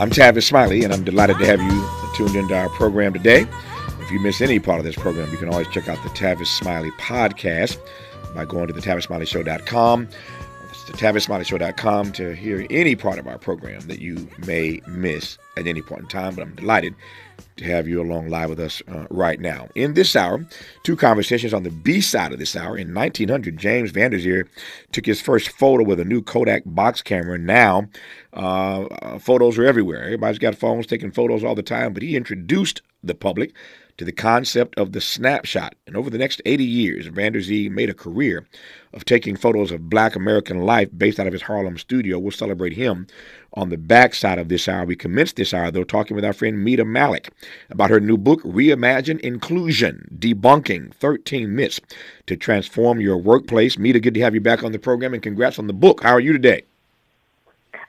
I'm Tavis Smiley, and I'm delighted to have you tuned into our program today. If you miss any part of this program, you can always check out the Tavis Smiley podcast by going to the TavisSmileyShow.com. The to hear any part of our program that you may miss at any point in time. But I'm delighted to have you along live with us uh, right now. In this hour, two conversations on the B side of this hour. In 1900, James Van Der Zee took his first photo with a new Kodak box camera. Now, uh, uh, photos are everywhere. Everybody's got phones taking photos all the time, but he introduced the public to the concept of the snapshot. And over the next 80 years, Van Der Zee made a career of taking photos of black American life based out of his Harlem studio. We'll celebrate him on the back side of this hour. We commenced this hour, though, talking with our friend Mita Mallick about her new book, Reimagine Inclusion Debunking 13 Myths to Transform Your Workplace. Mita, good to have you back on the program, and congrats on the book. How are you today?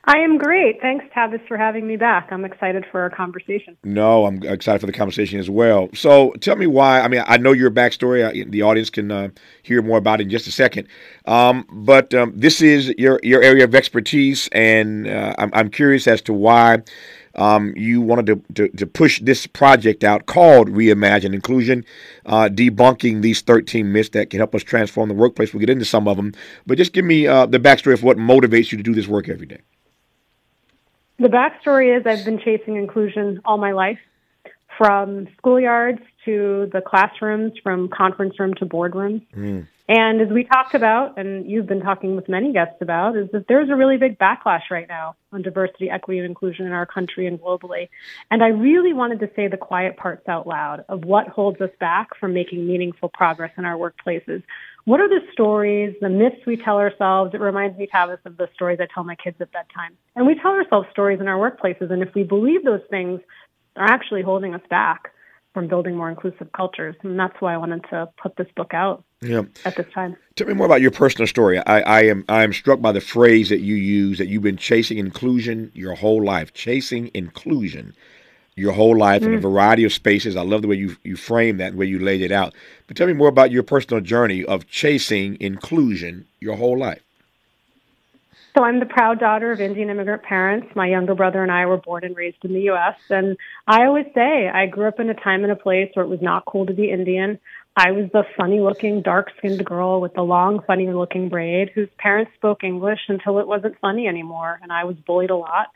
I am great. Thanks, Tavis, for having me back. I'm excited for our conversation. No, I'm excited for the conversation as well. So, tell me why. I mean, I know your backstory. The audience can uh, hear more about it in just a second. Um, but um, this is your your area of expertise, and uh, I'm, I'm curious as to why. Um, you wanted to, to, to, push this project out called Reimagine Inclusion, uh, debunking these 13 myths that can help us transform the workplace. We'll get into some of them, but just give me uh, the backstory of what motivates you to do this work every day. The backstory is I've been chasing inclusion all my life, from schoolyards to the classrooms, from conference room to boardrooms. Mm. And as we talked about, and you've been talking with many guests about, is that there's a really big backlash right now on diversity, equity, and inclusion in our country and globally. And I really wanted to say the quiet parts out loud of what holds us back from making meaningful progress in our workplaces what are the stories, the myths we tell ourselves? It reminds me, Tavis, of the stories I tell my kids at bedtime. And we tell ourselves stories in our workplaces, and if we believe those things, they're actually holding us back from building more inclusive cultures. And that's why I wanted to put this book out yeah. at this time. Tell me more about your personal story. I, I am I am struck by the phrase that you use that you've been chasing inclusion your whole life. Chasing inclusion your whole life mm. in a mm. variety of spaces. I love the way you you frame that, the way you laid it out. But tell me more about your personal journey of chasing inclusion your whole life. So I'm the proud daughter of Indian immigrant parents. My younger brother and I were born and raised in the U.S. And I always say I grew up in a time and a place where it was not cool to be Indian. I was the funny looking, dark skinned girl with the long, funny looking braid whose parents spoke English until it wasn't funny anymore. And I was bullied a lot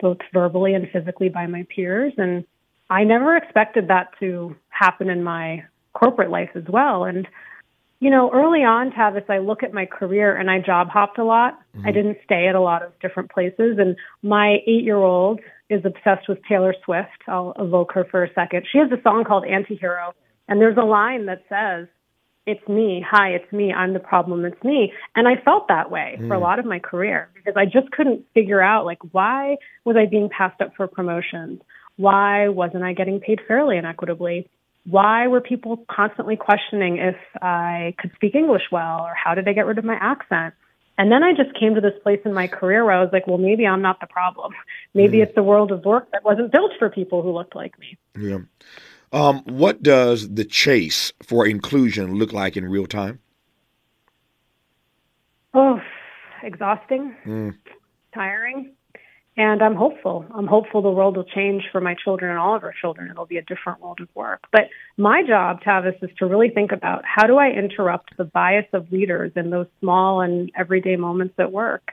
both verbally and physically by my peers. And I never expected that to happen in my corporate life as well. And, you know, early on, Tavis, I look at my career and I job hopped a lot. Mm-hmm. I didn't stay at a lot of different places. And my eight year old is obsessed with Taylor Swift. I'll evoke her for a second. She has a song called Antihero. And there's a line that says, it's me. Hi, it's me. I'm the problem. It's me. And I felt that way mm. for a hmm. lot of my career because I just couldn't figure out like why was I being passed up for promotions? Why wasn't I getting paid fairly and equitably? Why were people constantly questioning if I could speak English well or how did I get rid of my accent? And then I just came to this place in my career where I was like, well, maybe I'm not the problem. Maybe mm. it's the world of work that wasn't built for people who looked like me. Yeah. Um, what does the chase for inclusion look like in real time? Oh, exhausting, mm. tiring. And I'm hopeful. I'm hopeful the world will change for my children and all of our children. It'll be a different world of work. But my job, Tavis, is to really think about how do I interrupt the bias of leaders in those small and everyday moments at work?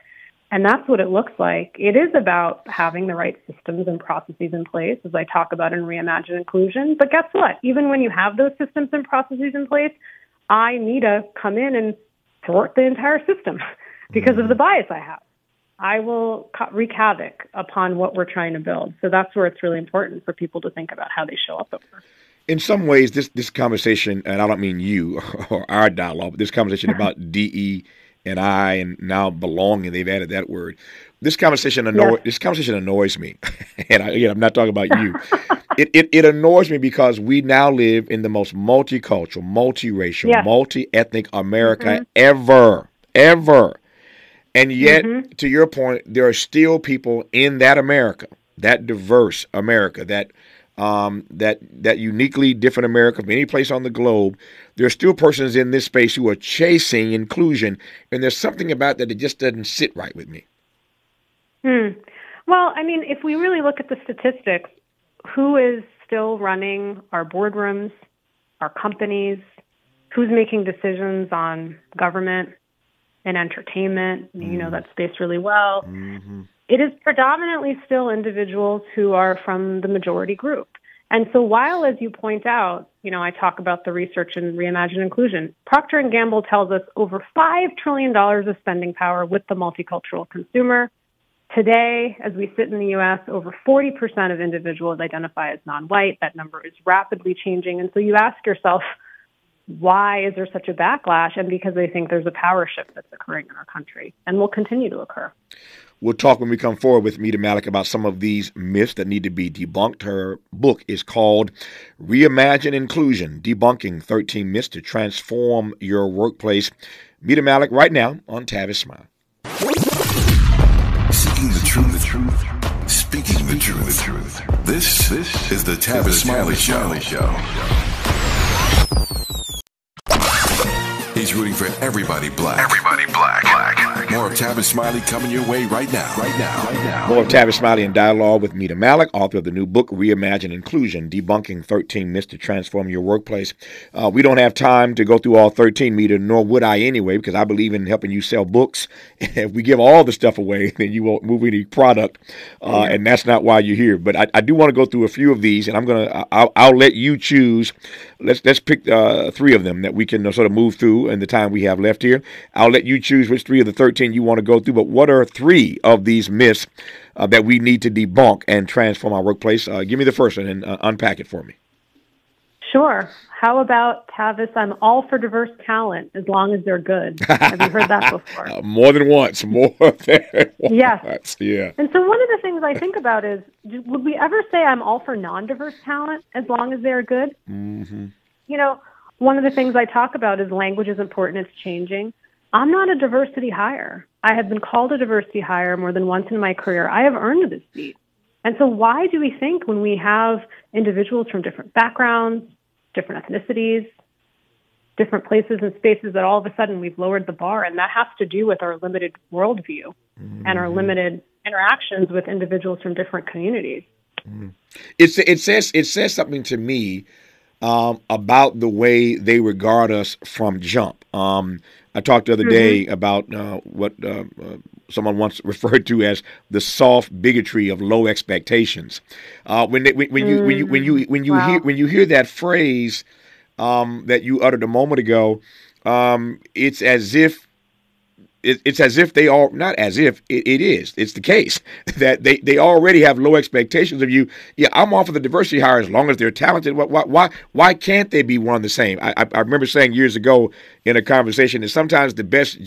And that's what it looks like. It is about having the right systems and processes in place, as I talk about in Reimagine Inclusion. But guess what? Even when you have those systems and processes in place, I need to come in and thwart the entire system because of mm. the bias I have. I will wreak havoc upon what we're trying to build. So that's where it's really important for people to think about how they show up at work. In some ways, this this conversation, and I don't mean you or our dialogue, but this conversation about DE and I and now belonging. They've added that word. This conversation annoy this conversation annoys me, and I, again, I'm not talking about you. it, it it annoys me because we now live in the most multicultural, multiracial, multi-ethnic America mm-hmm. ever, ever, and yet, mm-hmm. to your point, there are still people in that America, that diverse America, that um, that that uniquely different America from any place on the globe, there are still persons in this space who are chasing inclusion, and there's something about that that just doesn't sit right with me. Hmm. Well, I mean, if we really look at the statistics, who is still running our boardrooms, our companies, who's making decisions on government and entertainment? Mm. You know mm. that space really well. Mm-hmm. It is predominantly still individuals who are from the majority group. And so while, as you point out, you know, I talk about the research and reimagine inclusion, Procter & Gamble tells us over $5 trillion of spending power with the multicultural consumer. Today, as we sit in the U.S., over 40% of individuals identify as non-white. That number is rapidly changing. And so you ask yourself, why is there such a backlash? And because they think there's a power shift that's occurring in our country and will continue to occur. We'll talk when we come forward with Mita Mallick about some of these myths that need to be debunked. Her book is called Reimagine Inclusion Debunking 13 Myths to Transform Your Workplace. Mita Mallick right now on Tavis Smiley. Seeking the truth, the truth. Speaking the truth. the truth. This, this is the Tavis Smiley Show. Show. He's rooting for everybody black. Everybody black. black. More of Tavis Smiley coming your way right now. Right now. Right now. More of Tavis Smiley in dialogue with Mita Mallick, author of the new book Reimagine Inclusion: Debunking 13 Myths to Transform Your Workplace. Uh, we don't have time to go through all 13, Mita, nor would I anyway, because I believe in helping you sell books. if we give all the stuff away, then you won't move any product, uh, and that's not why you're here. But I, I do want to go through a few of these, and I'm gonna I'll, I'll let you choose. Let's let's pick uh, three of them that we can uh, sort of move through in the time we have left here. I'll let you choose which three of the 13 you want to go through, but what are three of these myths uh, that we need to debunk and transform our workplace? Uh, give me the first one and uh, unpack it for me. Sure. How about Tavis? I'm all for diverse talent as long as they're good. Have you heard that before? Uh, more than once. More than once. Yes. Yeah. And so one of the things I think about is, would we ever say I'm all for non-diverse talent as long as they're good? Mm-hmm. You know, one of the things I talk about is language is important, it's changing. I'm not a diversity hire. I have been called a diversity hire more than once in my career. I have earned this seat. And so, why do we think when we have individuals from different backgrounds, different ethnicities, different places and spaces that all of a sudden we've lowered the bar? And that has to do with our limited worldview mm-hmm. and our mm-hmm. limited interactions with individuals from different communities. Mm-hmm. It's, it says it says something to me um, about the way they regard us from jump. Um, I talked the other mm-hmm. day about uh, what uh, uh, someone once referred to as the soft bigotry of low expectations. Uh, when, they, when, when, you when you when you when you wow. hear when you hear that phrase um, that you uttered a moment ago, um, it's as if it, it's as if they all not as if it, it is it's the case that they, they already have low expectations of you yeah i'm all for the diversity hire as long as they're talented why why why can't they be one the same i i remember saying years ago in a conversation that sometimes the best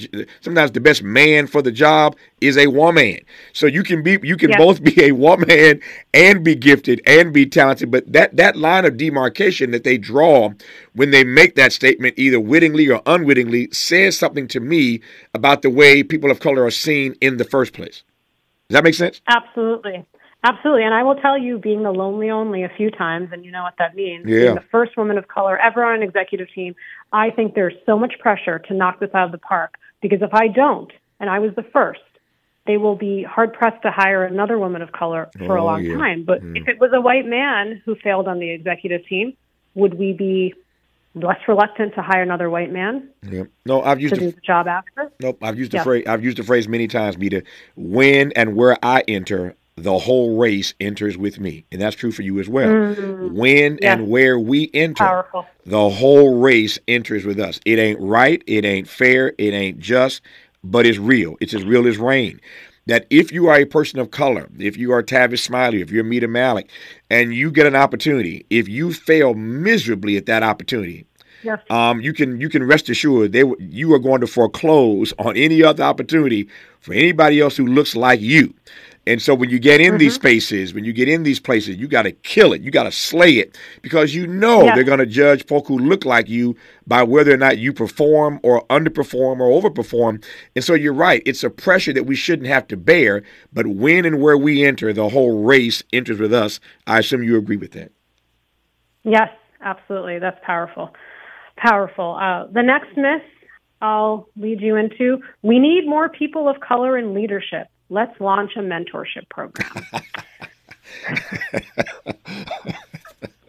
sometimes the best man for the job is a woman. So you can be you can yeah. both be a woman and be gifted and be talented but that that line of demarcation that they draw when they make that statement either wittingly or unwittingly says something to me about the way people of color are seen in the first place. Does that make sense? Absolutely Absolutely. And I will tell you, being the lonely only a few times, and you know what that means, yeah. being the first woman of color ever on an executive team, I think there's so much pressure to knock this out of the park. Because if I don't, and I was the first, they will be hard pressed to hire another woman of color for oh, a long yeah. time. But mm. if it was a white man who failed on the executive team, would we be less reluctant to hire another white man? Yep. No, I've used to do the job after. Nope, I've used the phrase. I've used the phrase many times. Me to when and where I enter, the whole race enters with me. And that's true for you as well. Mm. When yes. and where we enter, Powerful. the whole race enters with us. It ain't right, it ain't fair, it ain't just, but it's real. It's as real as rain. That if you are a person of color, if you are Tavis Smiley, if you're Mita Mallick, and you get an opportunity, if you fail miserably at that opportunity, Yes. Um, you can you can rest assured they you are going to foreclose on any other opportunity for anybody else who looks like you. And so when you get in mm-hmm. these spaces, when you get in these places, you got to kill it. You got to slay it because you know they're going to judge folk who look like you by whether or not you perform or underperform or overperform. And so you're right. It's a pressure that we shouldn't have to bear. But when and where we enter, the whole race enters with us. I assume you agree with that. Yes, absolutely. That's powerful. Powerful. Uh, the next myth I'll lead you into we need more people of color in leadership. Let's launch a mentorship program.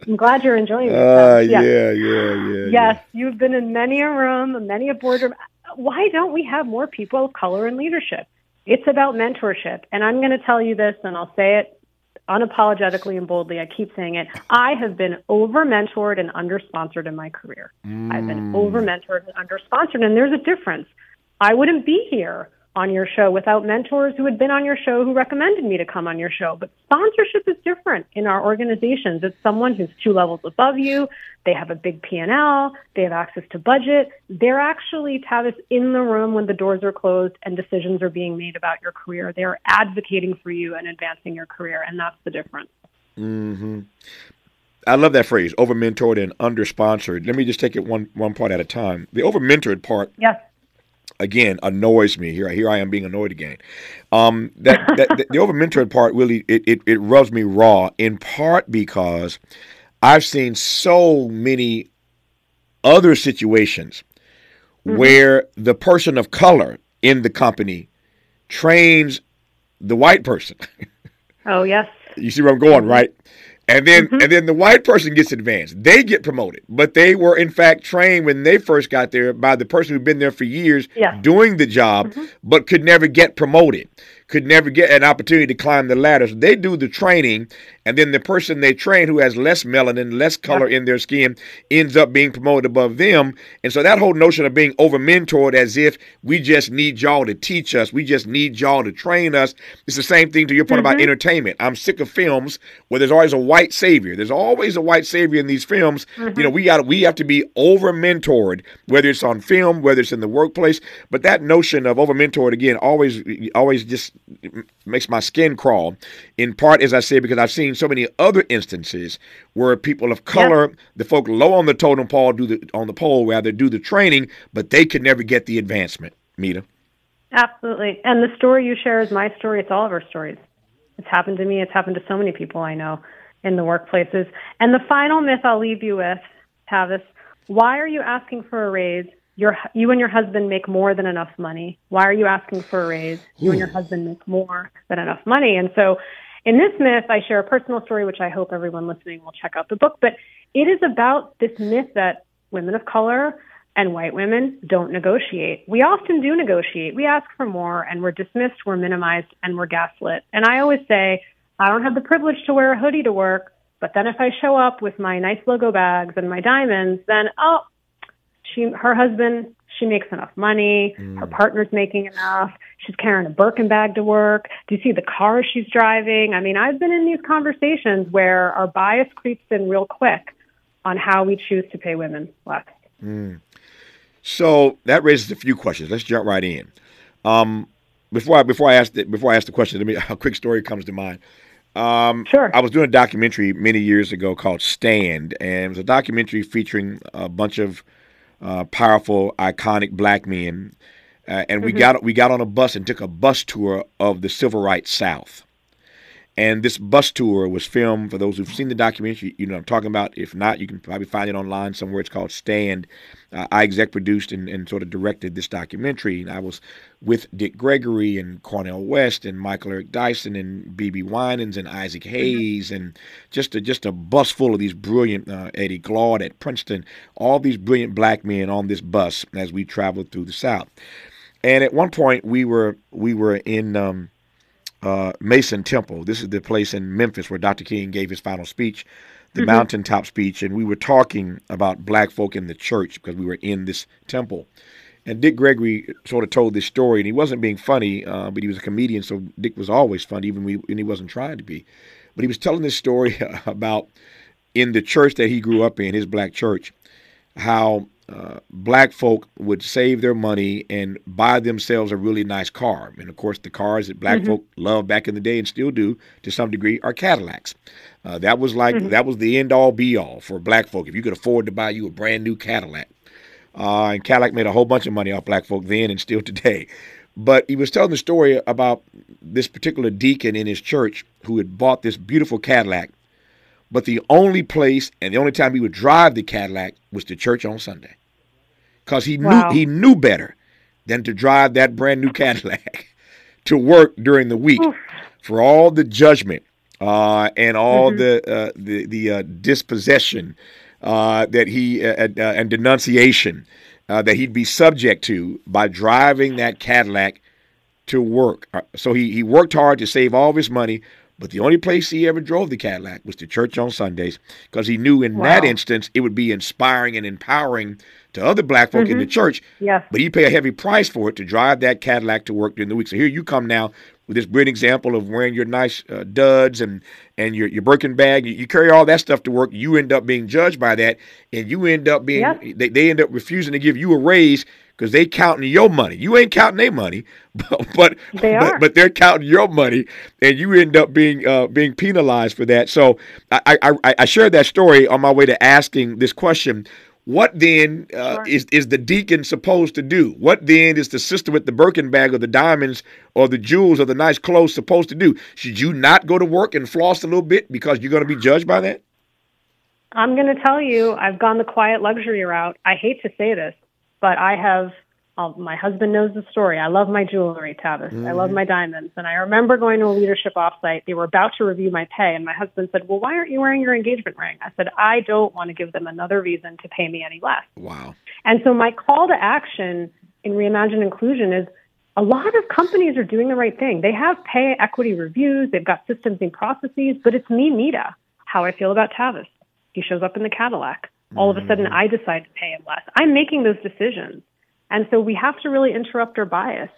I'm glad you're enjoying it. Uh, yeah, yeah, yeah, yeah. Yes, you've been in many a room, many a boardroom. Why don't we have more people of color in leadership? It's about mentorship. And I'm going to tell you this, and I'll say it unapologetically and boldly. I keep saying it. I have been over mentored and under sponsored in my career. Mm. I've been over mentored and under sponsored, and there's a difference. I wouldn't be here on your show without mentors who had been on your show who recommended me to come on your show. But sponsorship is different in our organizations. It's someone who's two levels above you. They have a big P&L. They have access to budget. They're actually, Tavis, in the room when the doors are closed and decisions are being made about your career. They're advocating for you and advancing your career. And that's the difference. Mm-hmm. I love that phrase, over mentored and under sponsored. Let me just take it one one part at a time. The over mentored part yes again annoys me. Here, here I am being annoyed again. Um, that, that the, the over mentored part really it, it it rubs me raw. In part because I've seen so many other situations mm-hmm. where the person of color in the company trains the white person. Oh yes. you see where I'm going, right? And then mm-hmm. and then the white person gets advanced. They get promoted. But they were in fact trained when they first got there by the person who'd been there for years yeah. doing the job mm-hmm. but could never get promoted could never get an opportunity to climb the ladder. So they do the training, and then the person they train who has less melanin, less color in their skin, ends up being promoted above them. And so that whole notion of being over mentored as if we just need y'all to teach us, we just need y'all to train us. It's the same thing to your point mm-hmm. about entertainment. I'm sick of films where there's always a white savior. There's always a white savior in these films. Mm-hmm. You know, we got we have to be over mentored, whether it's on film, whether it's in the workplace. But that notion of over mentored again always always just makes my skin crawl. In part, as I said, because I've seen so many other instances where people of color, the folk low on the totem pole, do the on the pole rather do the training, but they could never get the advancement. Mita. Absolutely, and the story you share is my story. It's all of our stories. It's happened to me. It's happened to so many people I know in the workplaces. And the final myth I'll leave you with, Tavis, why are you asking for a raise your you and your husband make more than enough money. Why are you asking for a raise? You and your husband make more than enough money. And so in this myth, I share a personal story, which I hope everyone listening will check out the book. But it is about this myth that women of color and white women don't negotiate. We often do negotiate. We ask for more and we're dismissed, we're minimized, and we're gaslit. And I always say, I don't have the privilege to wear a hoodie to work, but then if I show up with my nice logo bags and my diamonds, then, oh, she her husband she makes enough money mm. her partner's making enough she's carrying a birkin bag to work do you see the car she's driving i mean i've been in these conversations where our bias creeps in real quick on how we choose to pay women less mm. so that raises a few questions let's jump right in um, before I before I ask the, before I ask the question, let me a quick story comes to mind. Um, sure. I was doing a documentary many years ago called Stand, and it was a documentary featuring a bunch of uh, powerful, iconic black men. Uh, and mm-hmm. we got we got on a bus and took a bus tour of the civil rights South. And this bus tour was filmed for those who've seen the documentary. You know I'm talking about. If not, you can probably find it online somewhere. It's called Stand. Uh, I exec produced and, and sort of directed this documentary. And I was with Dick Gregory and Cornel West and Michael Eric Dyson and BeBe Winans and Isaac mm-hmm. Hayes and just a, just a bus full of these brilliant uh, Eddie Glaude at Princeton. All these brilliant black men on this bus as we traveled through the South. And at one point we were we were in. Um, uh, Mason Temple. This is the place in Memphis where Dr. King gave his final speech, the mm-hmm. mountaintop speech, and we were talking about black folk in the church because we were in this temple. And Dick Gregory sort of told this story, and he wasn't being funny, uh, but he was a comedian, so Dick was always funny, even when he wasn't trying to be. But he was telling this story about in the church that he grew up in, his black church, how uh, black folk would save their money and buy themselves a really nice car. And of course, the cars that black mm-hmm. folk loved back in the day and still do to some degree are Cadillacs. Uh, that was like mm-hmm. that was the end all be all for black folk. If you could afford to buy you a brand new Cadillac, uh, and Cadillac made a whole bunch of money off black folk then and still today. But he was telling the story about this particular deacon in his church who had bought this beautiful Cadillac but the only place and the only time he would drive the Cadillac was to church on Sunday because he wow. knew he knew better than to drive that brand new Cadillac to work during the week Oof. for all the judgment uh, and all Mhm. the uh, the the uh, dispossession uh, that he uh, uh, and denunciation uh, that he'd be subject to by driving that Cadillac to work. So he he worked hard to save all of his money, but the only place he ever drove the Cadillac was to church on Sundays because he knew in that instance it would be inspiring and empowering to other black folk in the church Yes. but he pay a heavy price for it to drive that Cadillac to work during the week. So here you come now with this brilliant example of wearing your nice uh, duds and and your your Birkin bag. You, you carry all that stuff to work. You end up being judged by that, and you end up being they, they end up refusing to give you a raise because they counting your money. You ain't counting their money, but but, They but but they're counting your money, and you end up being uh, being penalized for that. So I, I I I shared that story on my way to asking this question. What then uh, Sure. is is the deacon supposed to do? What then is the sister with the Birkin bag or the diamonds or the jewels or the nice clothes supposed to do? Should you not go to work and floss a little bit because you're going to be judged by that? I'm going to tell you, I've gone the quiet luxury route. I hate to say this, but I have. Uh, my husband knows the story. I love my jewelry, Tavis. I love my diamonds. And I remember going to a leadership offsite. They were about to review my pay, and my husband said, "Well, why aren't you wearing your engagement ring?" I said, "I don't want to give them another reason to pay me any less." Wow. And so my call to action in Reimagine Inclusion is a lot of companies are doing the right thing. They have pay equity reviews, they've got systems and processes, but it's me, Mita, how I feel about Tavis. He shows up in the Cadillac. All of a sudden, I decide to pay him less. I'm making those decisions. And so we have to really interrupt our bias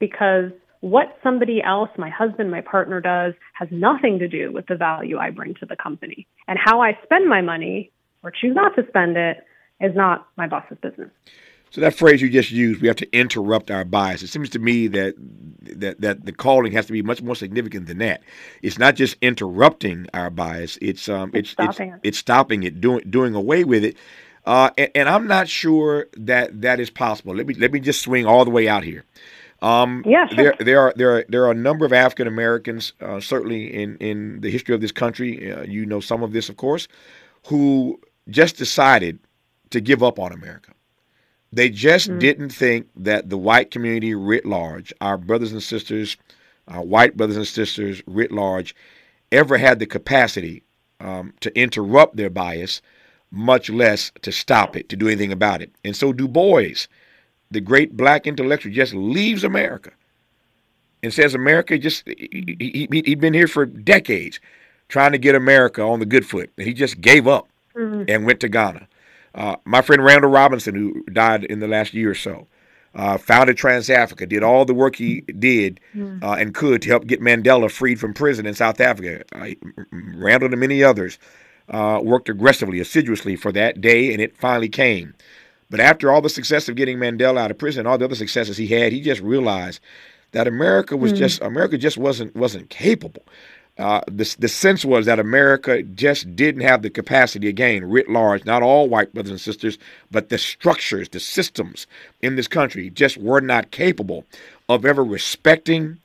because what somebody else, my husband, my partner does, has nothing to do with the value I bring to the company. And how I spend my money or choose not to spend it is not my boss's business. So that phrase you just used, we have to interrupt our bias. It seems to me that that that the calling has to be much more significant than that. It's not just interrupting our bias; it's um, it's It's stopping it's, it. it's stopping it, doing doing away with it. Uh, and, and I'm not sure that that is possible. Let me let me just swing all the way out here. Um, Yeah, sure. there there are there are there are a number of African Americans, uh, certainly in in the history of this country. Uh, you know some of this, of course, who just decided to give up on America. They just Mm. didn't think that the white community writ large, our brothers and sisters, our white brothers and sisters writ large, ever had the capacity um, to interrupt their bias, much less to stop it, to do anything about it. And so Du Bois, the great black intellectual, just leaves America and says America just, he, he, he'd been here for decades trying to get America on the good foot. And he just gave up and went to Ghana. Uh, my friend Randall Robinson, who died in the last year or so, uh, founded TransAfrica, did all the work he did uh, and could to help get Mandela freed from prison in South Africa. Uh, Randall and many others uh, worked aggressively, assiduously for that day, and it finally came. But after all the success of getting Mandela out of prison, and all the other successes he had, he just realized that America was just America just wasn't wasn't capable. Uh, the the sense was that America just didn't have the capacity again, writ large, not all white brothers and sisters, but the structures, the systems in this country just were not capable of ever respecting,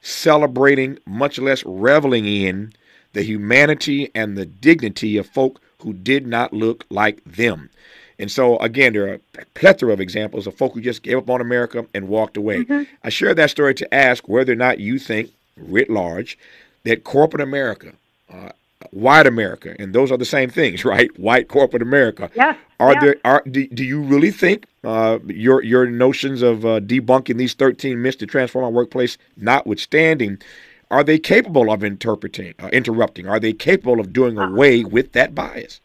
celebrating, much less reveling in the humanity and the dignity of folk who did not look like them. And so, again, there are a plethora of examples of folk who just gave up on America and walked away. I share that story to ask whether or not you think, writ large, that corporate America, uh, white America, and those are the same things, right? White corporate America. Yes, Are yeah. there? Are do, do you really think uh, your your notions of uh, debunking these thirteen myths to transform our workplace, notwithstanding, are they capable of interpreting, uh, interrupting? Are they capable of doing away with that bias?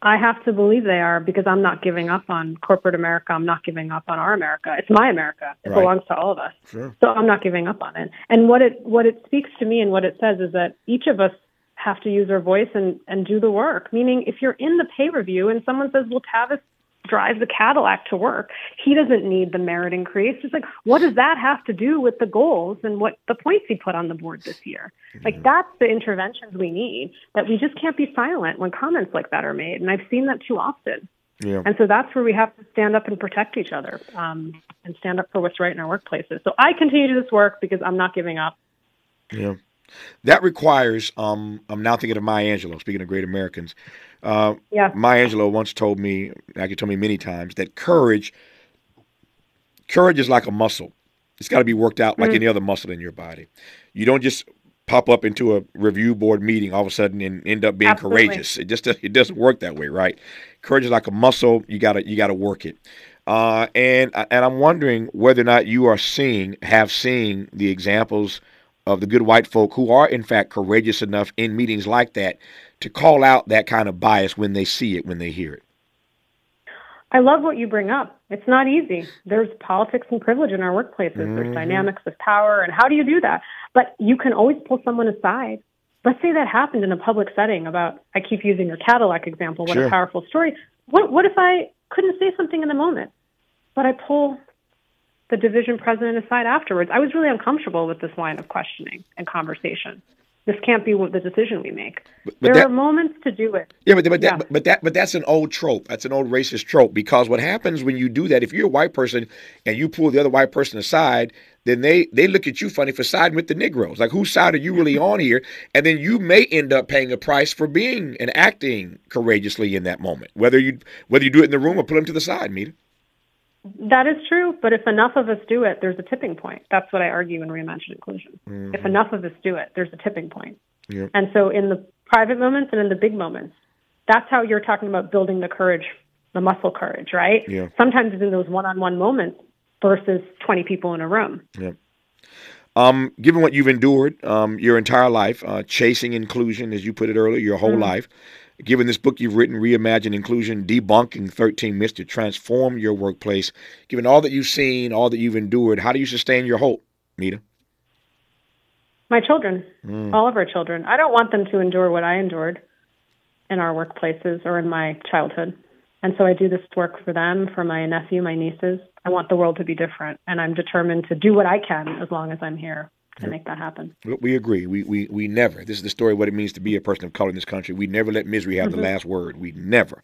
I have to believe they are because I'm not giving up on corporate America. I'm not giving up on our America. It's my America. It Right. belongs to all of us. Sure. So I'm not giving up on it. And what it what it speaks to me and what it says is that each of us have to use our voice and, and do the work. Meaning if you're in the pay review and someone says, Well, Tavis drives a Cadillac to work, he doesn't need the merit increase. It's like, what does that have to do with the goals and what the points he put on the board this year? Like that's the interventions we need, that we just can't be silent when comments like that are made. And I've seen that too often. Yeah. And so that's where we have to stand up and protect each other um, and stand up for what's right in our workplaces. So I continue to do this work because I'm not giving up. Yeah. That requires, um, I'm now thinking of Maya Angelou, speaking of great Americans. Uh, Yeah. Maya Angelou once told me, actually told me many times, that courage, courage is like a muscle. It's got to be worked out like mm. any other muscle in your body. You don't just pop up into a review board meeting all of a sudden and end up being Absolutely. courageous. It just it doesn't work that way, right? Courage is like a muscle. You gotta you gotta work it. Uh, and and I'm wondering whether or not you are seeing have seen the examples of the good white folk who are in fact courageous enough in meetings like that to call out that kind of bias when they see it when they hear it. I love what you bring up. It's not easy. There's politics and privilege in our workplaces. Mm-hmm. There's dynamics of power, and how do you do that? But you can always pull someone aside. Let's say that happened in a public setting. About I keep using your Cadillac example. What sure. a powerful story. What what if I couldn't say something in the moment, but I pull the division president aside afterwards? I was really uncomfortable with this line of questioning and conversation this can't be what the decision we make. But, but there that, are moments to do it. Yeah, but but, yeah. That, but that but that's an old trope. That's an old racist trope because what happens when you do that, if you're a white person and you pull the other white person aside, then they they look at you funny for siding with the Negroes. Like whose side are you really on here? And then you may end up paying a price for being and acting courageously in that moment, whether you whether you do it in the room or put them to the side, Mita. That is true, but if enough of us do it, there's a tipping point. That's what I argue in Reimagine Inclusion. Mm-hmm. If enough of us do it, there's a tipping point. Yep. And so, in the private moments and in the big moments, that's how you're talking about building the courage, the muscle courage, right? Yeah. Sometimes it's in those one-on-one moments versus 20 people in a room. Yeah. Um, given what you've endured um, your entire life, uh, chasing inclusion, as you put it earlier, your whole mm-hmm. life, given this book you've written, Reimagine Inclusion, Debunking 13 Myths to Transform Your Workplace, given all that you've seen, all that you've endured, how do you sustain your hope, Mita? My children, mm. all of our children. I don't want them to endure what I endured in our workplaces or in my childhood. And so I do this work for them, for my nephew, my nieces. I want the world to be different, and I'm determined to do what I can as long as I'm here to make that happen. We agree. We, we we never. This is the story of what it means to be a person of color in this country. We never let misery have mm-hmm. the last word. We never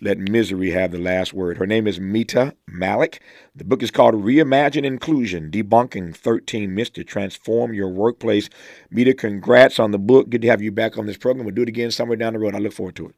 let misery have the last word. Her name is Mita Mallick. The book is called Reimagine Inclusion: Debunking 13 Myths to Transform Your Workplace. Mita, congrats on the book. Good to have you back on this program. We'll do it again somewhere down the road. I look forward to it.